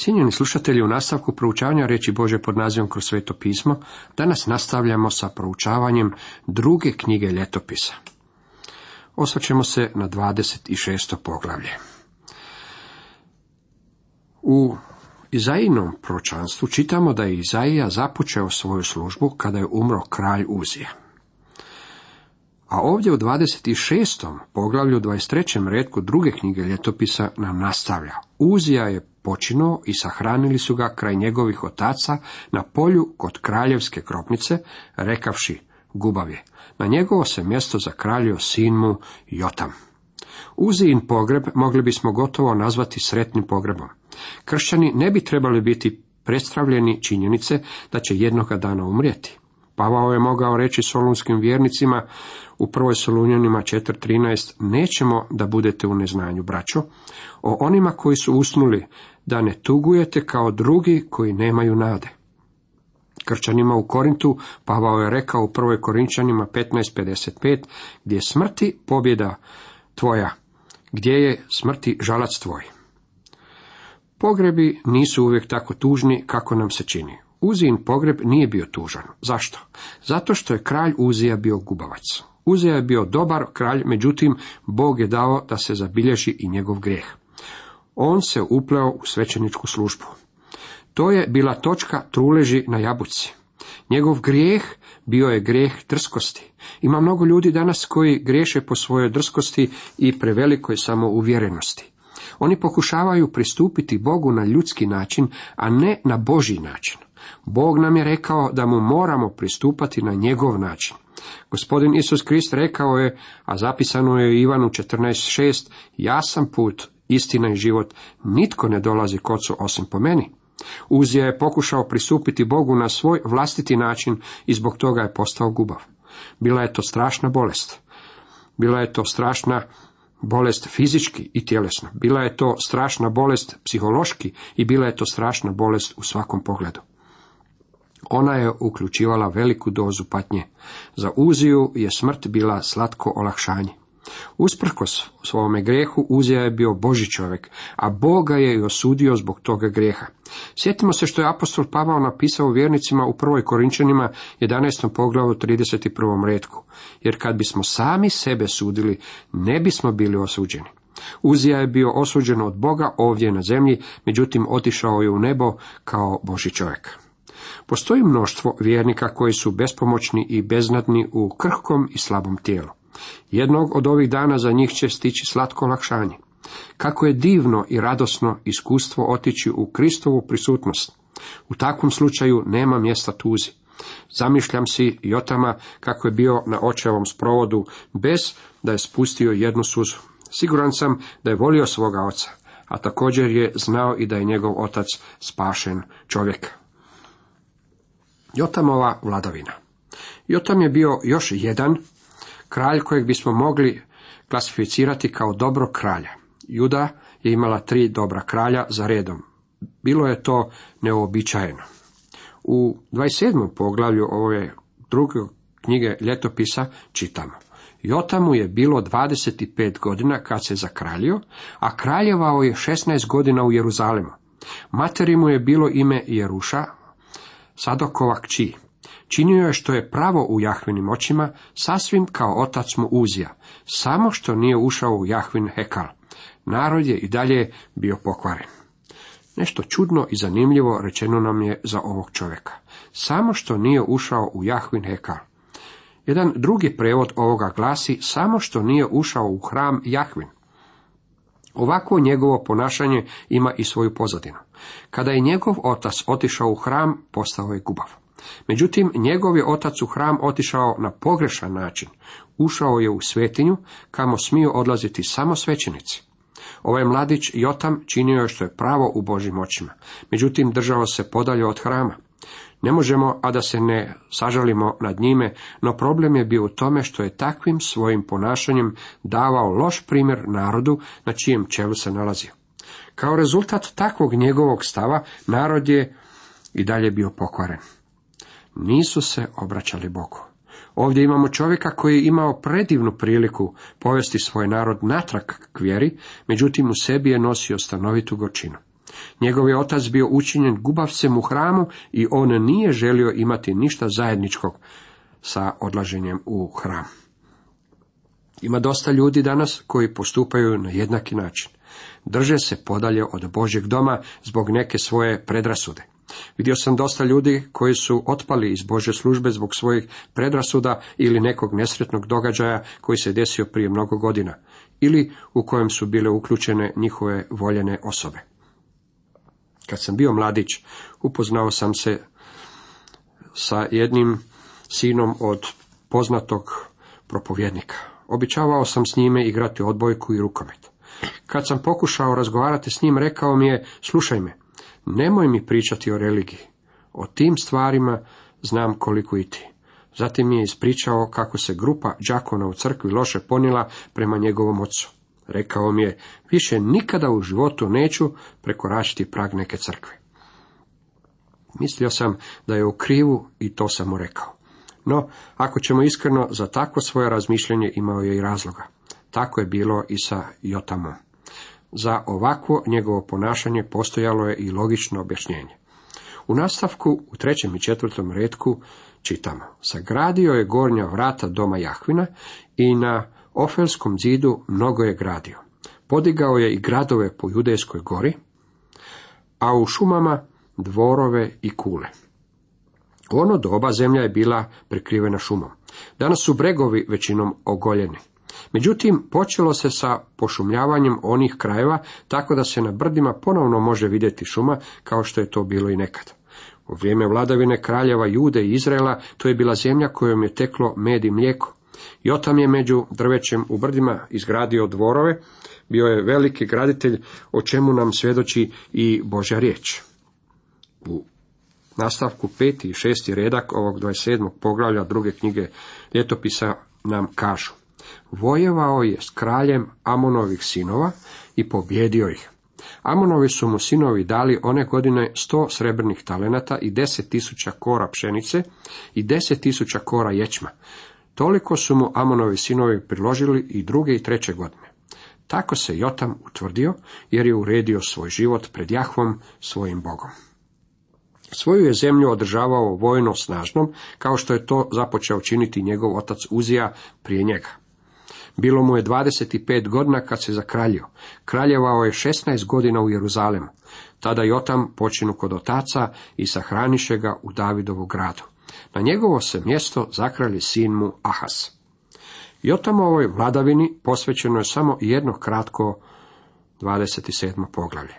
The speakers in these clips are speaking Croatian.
Cijenjeni slušatelji, u nastavku proučavanja reći Bože pod nazivom kroz sveto pismo, danas nastavljamo sa proučavanjem druge knjige ljetopisa. Osvrćemo se na 26. poglavlje. U Izainom pročanstvu čitamo da je Izaija započeo svoju službu kada je umro kralj Uzija. A ovdje u 26. poglavlju 23. redku druge knjige ljetopisa nam nastavlja. Uzija je počinuo i sahranili su ga kraj njegovih otaca na polju kod kraljevske kropnice, rekavši gubav je. Na njegovo se mjesto zakraljio sin mu Jotam. Uzijin pogreb mogli bismo gotovo nazvati sretnim pogrebom. Kršćani ne bi trebali biti predstavljeni činjenice da će jednoga dana umrijeti. Pavao je mogao reći solunskim vjernicima u prvoj Solunjanima 4.13 nećemo da budete u neznanju, braćo, o onima koji su usnuli, da ne tugujete kao drugi koji nemaju nade. Krčanima u Korintu Pavao je rekao u prvoj Korinčanima 15.55 gdje je smrti pobjeda tvoja, gdje je smrti žalac tvoj. Pogrebi nisu uvijek tako tužni kako nam se čini. Uzijin pogreb nije bio tužan. Zašto? Zato što je kralj Uzija bio gubavac. Uzija je bio dobar kralj, međutim, Bog je dao da se zabilježi i njegov grijeh. On se upleo u svećeničku službu. To je bila točka truleži na jabuci. Njegov grijeh bio je grijeh drskosti. Ima mnogo ljudi danas koji griješe po svojoj drskosti i prevelikoj samouvjerenosti. Oni pokušavaju pristupiti Bogu na ljudski način, a ne na Božji način. Bog nam je rekao da mu moramo pristupati na njegov način. Gospodin Isus Krist rekao je, a zapisano je u Ivanu 14.6, ja sam put, istina i život, nitko ne dolazi kocu osim po meni. Uzija je pokušao pristupiti Bogu na svoj vlastiti način i zbog toga je postao gubav. Bila je to strašna bolest. Bila je to strašna bolest fizički i tjelesno. Bila je to strašna bolest psihološki i bila je to strašna bolest u svakom pogledu. Ona je uključivala veliku dozu patnje. Za Uziju je smrt bila slatko olakšanje. Usprkos svome grijehu Uzija je bio Boži čovjek, a Boga je i osudio zbog toga grijeha. Sjetimo se što je apostol Pavao napisao vjernicima u prvoj Korinčanima 11. poglavu 31. redku. Jer kad bismo sami sebe sudili, ne bismo bili osuđeni. Uzija je bio osuđen od Boga ovdje na zemlji, međutim otišao je u nebo kao Boži čovjek. Postoji mnoštvo vjernika koji su bespomoćni i beznadni u krhkom i slabom tijelu. Jednog od ovih dana za njih će stići slatko olakšanje. Kako je divno i radosno iskustvo otići u Kristovu prisutnost. U takvom slučaju nema mjesta tuzi. Zamišljam si Jotama kako je bio na očevom sprovodu bez da je spustio jednu suzu. Siguran sam da je volio svoga oca, a također je znao i da je njegov otac spašen čovjek. Jotamova vladavina. Jotam je bio još jedan kralj kojeg bismo mogli klasificirati kao dobro kralja. Juda je imala tri dobra kralja za redom. Bilo je to neobičajeno. U 27. poglavlju ove druge knjige ljetopisa čitamo. Jotamu je bilo 25 godina kad se zakraljio, a kraljevao je 16 godina u Jeruzalemu. Materi mu je bilo ime Jeruša, Sadokova kći. Činio je što je pravo u Jahvinim očima, sasvim kao otac mu uzija, samo što nije ušao u Jahvin hekal. Narod je i dalje bio pokvaren. Nešto čudno i zanimljivo rečeno nam je za ovog čovjeka. Samo što nije ušao u Jahvin hekal. Jedan drugi prevod ovoga glasi samo što nije ušao u hram Jahvin. Ovako njegovo ponašanje ima i svoju pozadinu. Kada je njegov otac otišao u hram, postao je gubav. Međutim, njegov je otac u hram otišao na pogrešan način. Ušao je u svetinju, kamo smiju odlaziti samo svećenici. Ovaj mladić Jotam činio je što je pravo u Božim očima, međutim držao se podalje od hrama. Ne možemo, a da se ne sažalimo nad njime, no problem je bio u tome što je takvim svojim ponašanjem davao loš primjer narodu na čijem čelu se nalazio. Kao rezultat takvog njegovog stava, narod je i dalje bio pokvaren. Nisu se obraćali Bogu. Ovdje imamo čovjeka koji je imao predivnu priliku povesti svoj narod natrag k vjeri, međutim u sebi je nosio stanovitu gorčinu. Njegov je otac bio učinjen gubavcem u hramu i on nije želio imati ništa zajedničkog sa odlaženjem u hram. Ima dosta ljudi danas koji postupaju na jednaki način. Drže se podalje od Božjeg doma zbog neke svoje predrasude. Vidio sam dosta ljudi koji su otpali iz Bože službe zbog svojih predrasuda ili nekog nesretnog događaja koji se desio prije mnogo godina ili u kojem su bile uključene njihove voljene osobe. Kad sam bio mladić, upoznao sam se sa jednim sinom od poznatog propovjednika. Običavao sam s njime igrati odbojku i rukomet. Kad sam pokušao razgovarati s njim, rekao mi je, slušaj me, nemoj mi pričati o religiji. O tim stvarima znam koliko i ti. Zatim mi je ispričao kako se grupa đakona u crkvi loše ponila prema njegovom ocu. Rekao mi je, više nikada u životu neću prekoračiti prag neke crkve. Mislio sam da je u krivu i to sam mu rekao. No, ako ćemo iskreno, za takvo svoje razmišljanje imao je i razloga. Tako je bilo i sa Jotamom. Za ovakvo njegovo ponašanje postojalo je i logično objašnjenje. U nastavku, u trećem i četvrtom redku, čitamo. Sagradio je gornja vrata doma Jahvina i na Ofelskom zidu mnogo je gradio. Podigao je i gradove po Judejskoj gori, a u šumama dvorove i kule. Ono doba zemlja je bila prekrivena šumom. Danas su bregovi većinom ogoljeni. Međutim, počelo se sa pošumljavanjem onih krajeva, tako da se na brdima ponovno može vidjeti šuma, kao što je to bilo i nekad. U vrijeme vladavine kraljeva Jude i Izraela to je bila zemlja kojom je teklo med i mlijeko. Jotam je među drvećem u brdima izgradio dvorove, bio je veliki graditelj, o čemu nam svjedoči i Božja riječ. U nastavku peti i šesti redak ovog 27. poglavlja druge knjige ljetopisa nam kažu. Vojevao je s kraljem Amonovih sinova i pobjedio ih. Amonovi su mu sinovi dali one godine sto srebrnih talenata i deset tisuća kora pšenice i deset tisuća kora ječma. Toliko su mu Amonovi sinovi priložili i druge i treće godine. Tako se Jotam utvrdio, jer je uredio svoj život pred Jahvom, svojim Bogom. Svoju je zemlju održavao vojno snažnom, kao što je to započeo činiti njegov otac Uzija prije njega. Bilo mu je 25 godina kad se zakraljio. Kraljevao je 16 godina u Jeruzalemu. Tada Jotam počinu kod otaca i sahraniše ga u Davidovu gradu. Na njegovo se mjesto zakralje sin mu Ahas. Jotamovoj vladavini posvećeno je samo jedno kratko 27. poglavlje.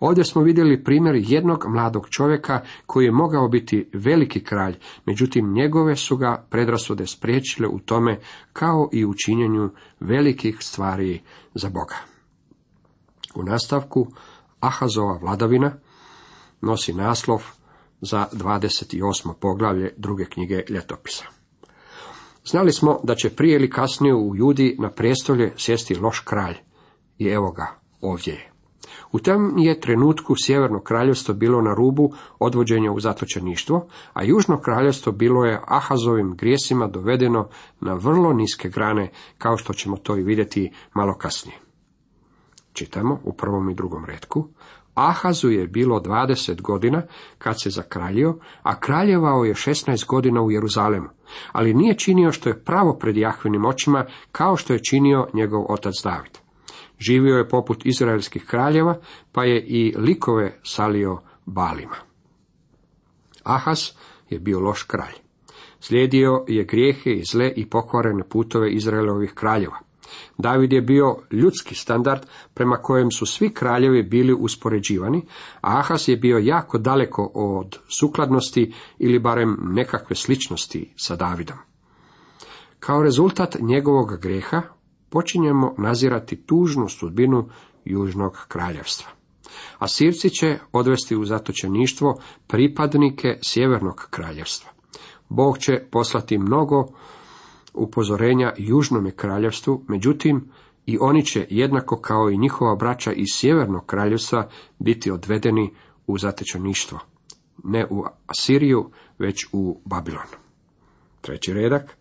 Ovdje smo vidjeli primjer jednog mladog čovjeka koji je mogao biti veliki kralj, međutim njegove su ga predrasude spriječile u tome kao i u činjenju velikih stvari za Boga. U nastavku Ahazova vladavina nosi naslov za 28. poglavlje druge knjige ljetopisa. Znali smo da će prije ili kasnije u Judi na prijestolje sjesti loš kralj i evo ga ovdje je. U tom je trenutku sjeverno kraljevstvo bilo na rubu odvođenja u zatočeništvo, a južno kraljevstvo bilo je Ahazovim grijesima dovedeno na vrlo niske grane, kao što ćemo to i vidjeti malo kasnije. Čitamo u prvom i drugom redku. Ahazu je bilo 20 godina kad se zakraljio, a kraljevao je 16 godina u Jeruzalemu, ali nije činio što je pravo pred Jahvinim očima, kao što je činio njegov otac David. Živio je poput izraelskih kraljeva, pa je i likove salio balima. Ahas je bio loš kralj. Slijedio je grijehe i zle i pokvarene putove Izraelovih kraljeva. David je bio ljudski standard prema kojem su svi kraljevi bili uspoređivani, a Ahas je bio jako daleko od sukladnosti ili barem nekakve sličnosti sa Davidom. Kao rezultat njegovog grijeha počinjemo nazirati tužnu sudbinu Južnog kraljevstva. Asirci će odvesti u zatočeništvo pripadnike Sjevernog kraljevstva. Bog će poslati mnogo upozorenja Južnome kraljevstvu, međutim i oni će jednako kao i njihova braća iz Sjevernog kraljevstva biti odvedeni u zatečeništvo. Ne u Asiriju, već u Babilon. Treći redak.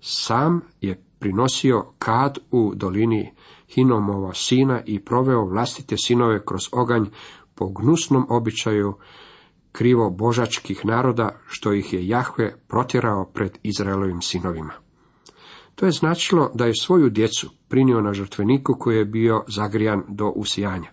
Sam je prinosio kad u dolini Hinomova sina i proveo vlastite sinove kroz oganj po gnusnom običaju krivo božačkih naroda, što ih je Jahve protjerao pred Izraelovim sinovima. To je značilo da je svoju djecu prinio na žrtveniku koji je bio zagrijan do usijanja.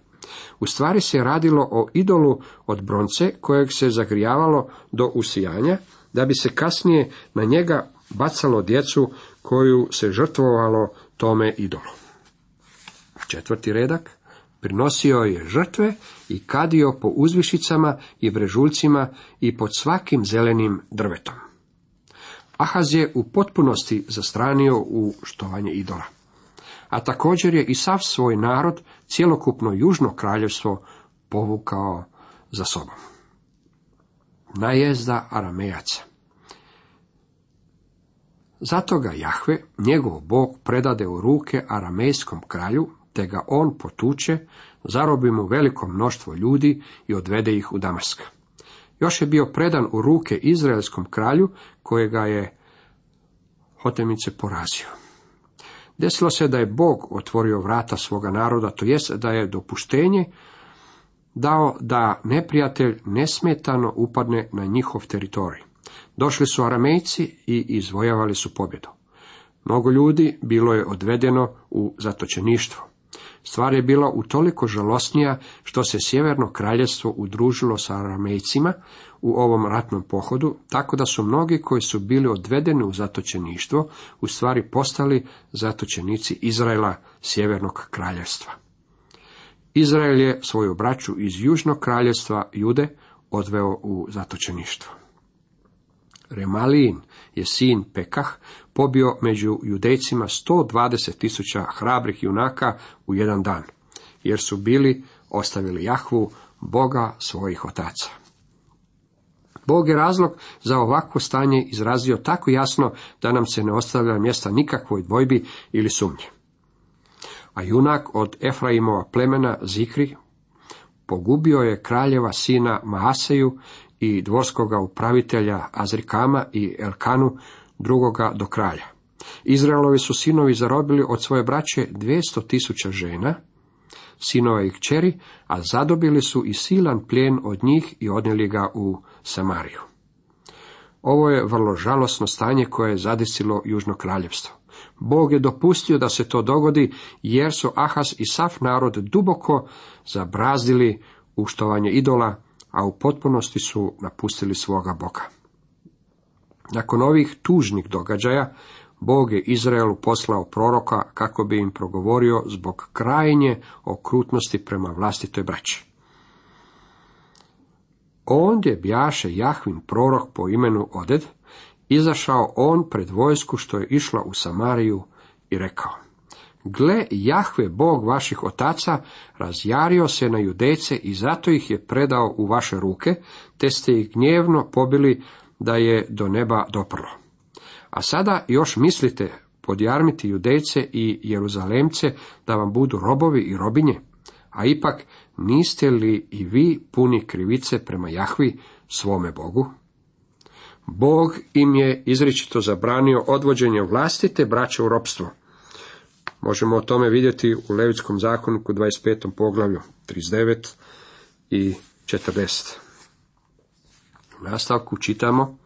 U stvari se radilo o idolu od bronce kojeg se zagrijavalo do usijanja, da bi se kasnije na njega bacalo djecu koju se žrtvovalo tome idolu. Četvrti redak. Prinosio je žrtve i kadio po uzvišicama i brežuljcima i pod svakim zelenim drvetom. Ahaz je u potpunosti zastranio u štovanje idola. A također je i sav svoj narod, cjelokupno južno kraljevstvo, povukao za sobom. Najezda Aramejaca zato ga Jahve, njegov bog, predade u ruke aramejskom kralju, te ga on potuče, zarobi mu veliko mnoštvo ljudi i odvede ih u Damask. Još je bio predan u ruke izraelskom kralju, kojega je Hotemice porazio. Desilo se da je Bog otvorio vrata svoga naroda, to jest da je dopuštenje dao da neprijatelj nesmetano upadne na njihov teritorij. Došli su aramejci i izvojavali su pobjedu. Mnogo ljudi bilo je odvedeno u zatočeništvo. Stvar je bila utoliko žalosnija što se sjeverno kraljevstvo udružilo sa aramejcima u ovom ratnom pohodu, tako da su mnogi koji su bili odvedeni u zatočeništvo u stvari postali zatočenici Izraela sjevernog kraljevstva. Izrael je svoju braću iz južnog kraljevstva Jude odveo u zatočeništvo. Remalijin je sin Pekah pobio među judejcima 120 tisuća hrabrih junaka u jedan dan, jer su bili ostavili Jahvu, Boga svojih otaca. Bog je razlog za ovakvo stanje izrazio tako jasno da nam se ne ostavlja mjesta nikakvoj dvojbi ili sumnji. A junak od Efraimova plemena Zikri pogubio je kraljeva sina Maaseju i dvorskoga upravitelja Azrikama i Elkanu, drugoga do kralja. Izraelovi su sinovi zarobili od svoje braće dvijesto tisuća žena, sinova i kćeri, a zadobili su i silan plijen od njih i odnijeli ga u Samariju. Ovo je vrlo žalosno stanje koje je zadesilo Južno kraljevstvo. Bog je dopustio da se to dogodi, jer su Ahas i sav narod duboko zabrazdili uštovanje idola a u potpunosti su napustili svoga Boga. Nakon ovih tužnih događaja, Bog je Izraelu poslao proroka kako bi im progovorio zbog krajnje okrutnosti prema vlastitoj braći. Ondje bjaše Jahvin prorok po imenu Oded, izašao on pred vojsku što je išla u Samariju i rekao, Gle, Jahve, Bog vaših otaca, razjario se na judejce i zato ih je predao u vaše ruke, te ste ih gnjevno pobili da je do neba doprlo. A sada još mislite podjarmiti judejce i jeruzalemce da vam budu robovi i robinje, a ipak niste li i vi puni krivice prema Jahvi, svome Bogu? Bog im je izričito zabranio odvođenje vlastite braće u ropstvo. Možemo o tome vidjeti u Levitskom zakoniku 25. poglavlju 39 i 40. U nastavku čitamo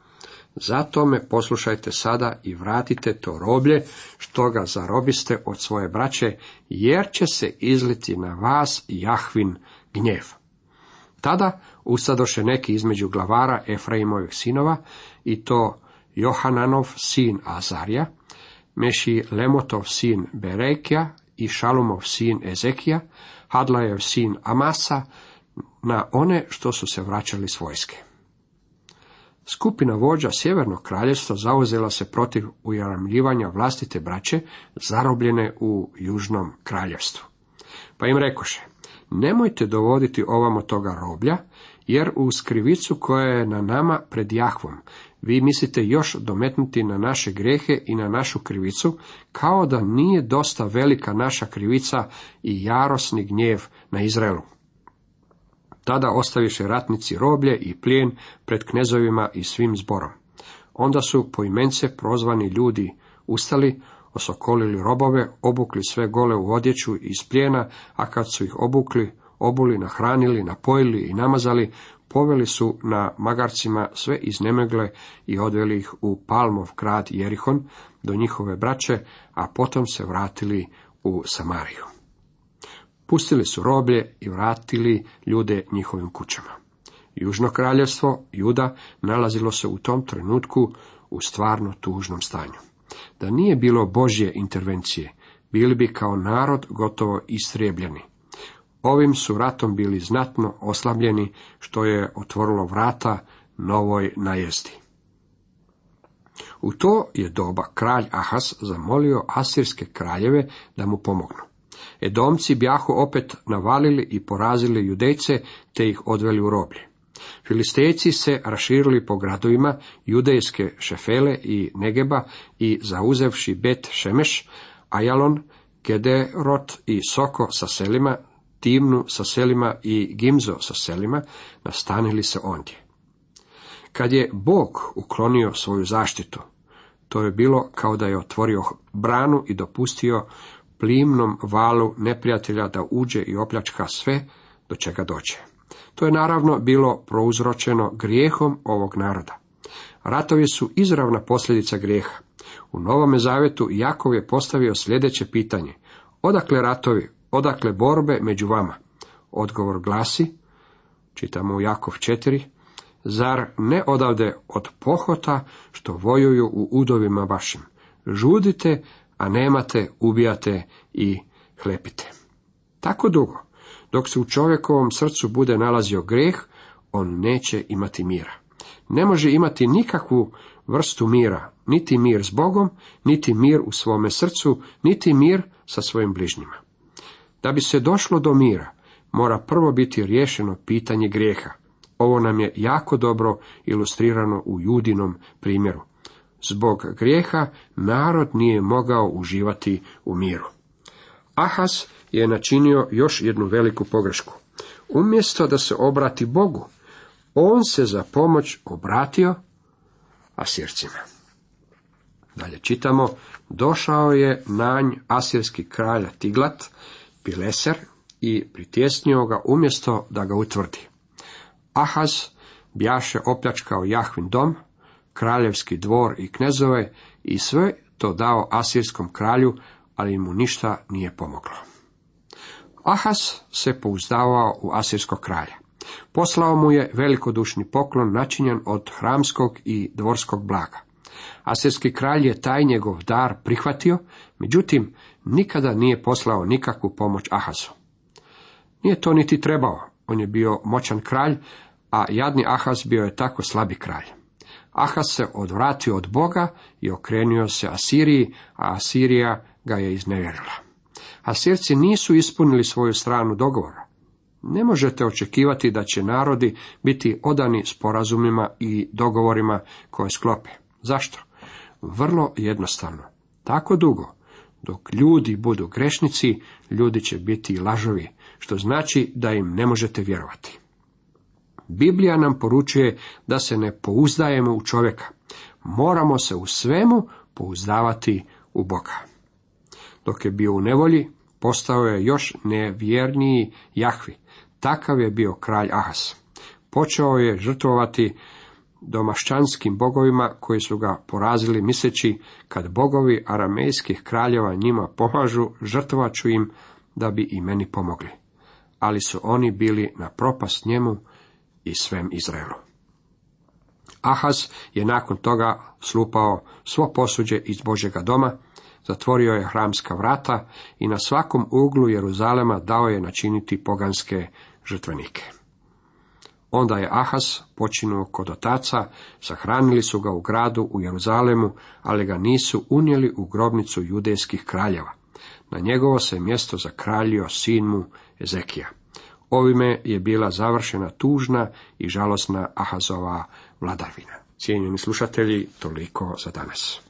Zato me poslušajte sada i vratite to roblje, što ga zarobiste od svoje braće, jer će se izliti na vas Jahvin gnjev. Tada ustadoše neki između glavara Efraimovih sinova, i to Johananov sin Azarija, Meši Lemotov sin Berekija i Šalumov sin Ezekija, Hadlajev sin Amasa, na one što su se vraćali s vojske. Skupina vođa Sjevernog kraljevstva zauzela se protiv ujaramljivanja vlastite braće zarobljene u Južnom kraljevstvu. Pa im rekoše, nemojte dovoditi ovamo toga roblja, jer u skrivicu koja je na nama pred Jahvom, vi mislite još dometnuti na naše grehe i na našu krivicu, kao da nije dosta velika naša krivica i jarosni gnjev na Izraelu. Tada ostaviše ratnici roblje i plijen pred knezovima i svim zborom. Onda su poimence prozvani ljudi ustali, osokolili robove, obukli sve gole u odjeću iz plijena, a kad su ih obukli, obuli, nahranili, napojili i namazali, poveli su na magarcima sve iznemegle i odveli ih u Palmov grad Jerihon do njihove braće, a potom se vratili u Samariju. Pustili su roblje i vratili ljude njihovim kućama. Južno kraljevstvo, Juda, nalazilo se u tom trenutku u stvarno tužnom stanju. Da nije bilo Božje intervencije, bili bi kao narod gotovo istrijebljeni. Ovim su ratom bili znatno oslabljeni, što je otvorilo vrata novoj najezdi. U to je doba kralj Ahas zamolio asirske kraljeve da mu pomognu. Edomci bjahu opet navalili i porazili judejce, te ih odveli u roblje. Filistejci se raširili po gradovima judejske šefele i Negeba i zauzevši Bet Šemeš, Ajalon, Gederot i Soko sa selima, Timnu sa selima i Gimzo sa selima, nastanili se ondje. Kad je Bog uklonio svoju zaštitu, to je bilo kao da je otvorio branu i dopustio plimnom valu neprijatelja da uđe i opljačka sve do čega dođe. To je naravno bilo prouzročeno grijehom ovog naroda. Ratovi su izravna posljedica grijeha. U Novome Zavetu Jakov je postavio sljedeće pitanje. Odakle ratovi, odakle borbe među vama? Odgovor glasi, čitamo u Jakov 4, zar ne odavde od pohota što vojuju u udovima vašim? Žudite, a nemate, ubijate i hlepite. Tako dugo, dok se u čovjekovom srcu bude nalazio greh, on neće imati mira. Ne može imati nikakvu vrstu mira, niti mir s Bogom, niti mir u svome srcu, niti mir sa svojim bližnjima. Da bi se došlo do mira, mora prvo biti riješeno pitanje grijeha. Ovo nam je jako dobro ilustrirano u judinom primjeru. Zbog grijeha narod nije mogao uživati u miru. Ahas je načinio još jednu veliku pogrešku. Umjesto da se obrati Bogu, on se za pomoć obratio Asircima. Dalje čitamo, došao je nanj asirski kralj Tiglat, Pileser, i pritjesnio ga umjesto da ga utvrdi. Ahaz bjaše opljačkao Jahvin dom, kraljevski dvor i knezove i sve to dao asirskom kralju, ali mu ništa nije pomoglo. Ahas se pouzdavao u asirskog kralja. Poslao mu je velikodušni poklon načinjen od hramskog i dvorskog blaga. Asirski kralj je taj njegov dar prihvatio, međutim, nikada nije poslao nikakvu pomoć Ahazu. Nije to niti trebao, on je bio moćan kralj, a jadni Ahaz bio je tako slabi kralj. Ahaz se odvratio od Boga i okrenio se Asiriji, a Asirija ga je iznevjerila. Asirci nisu ispunili svoju stranu dogovora. Ne možete očekivati da će narodi biti odani sporazumima i dogovorima koje sklope. Zašto? Vrlo jednostavno. Tako dugo, dok ljudi budu grešnici, ljudi će biti lažovi, što znači da im ne možete vjerovati. Biblija nam poručuje da se ne pouzdajemo u čovjeka. Moramo se u svemu pouzdavati u Boga. Dok je bio u nevolji, postao je još nevjerniji Jahvi. Takav je bio kralj Ahas. Počeo je žrtvovati domašćanskim bogovima koji su ga porazili misleći kad bogovi aramejskih kraljeva njima pomažu, žrtvovat ću im da bi i meni pomogli. Ali su oni bili na propast njemu i svem Izraelu. Ahaz je nakon toga slupao svo posuđe iz Božjega doma, zatvorio je hramska vrata i na svakom uglu Jeruzalema dao je načiniti poganske žrtvenike. Onda je Ahas počinuo kod otaca, sahranili su ga u gradu u Jeruzalemu, ali ga nisu unijeli u grobnicu judejskih kraljeva. Na njegovo se mjesto zakraljio sin mu Ezekija. Ovime je bila završena tužna i žalosna Ahazova vladavina. Cijenjeni slušatelji, toliko za danas.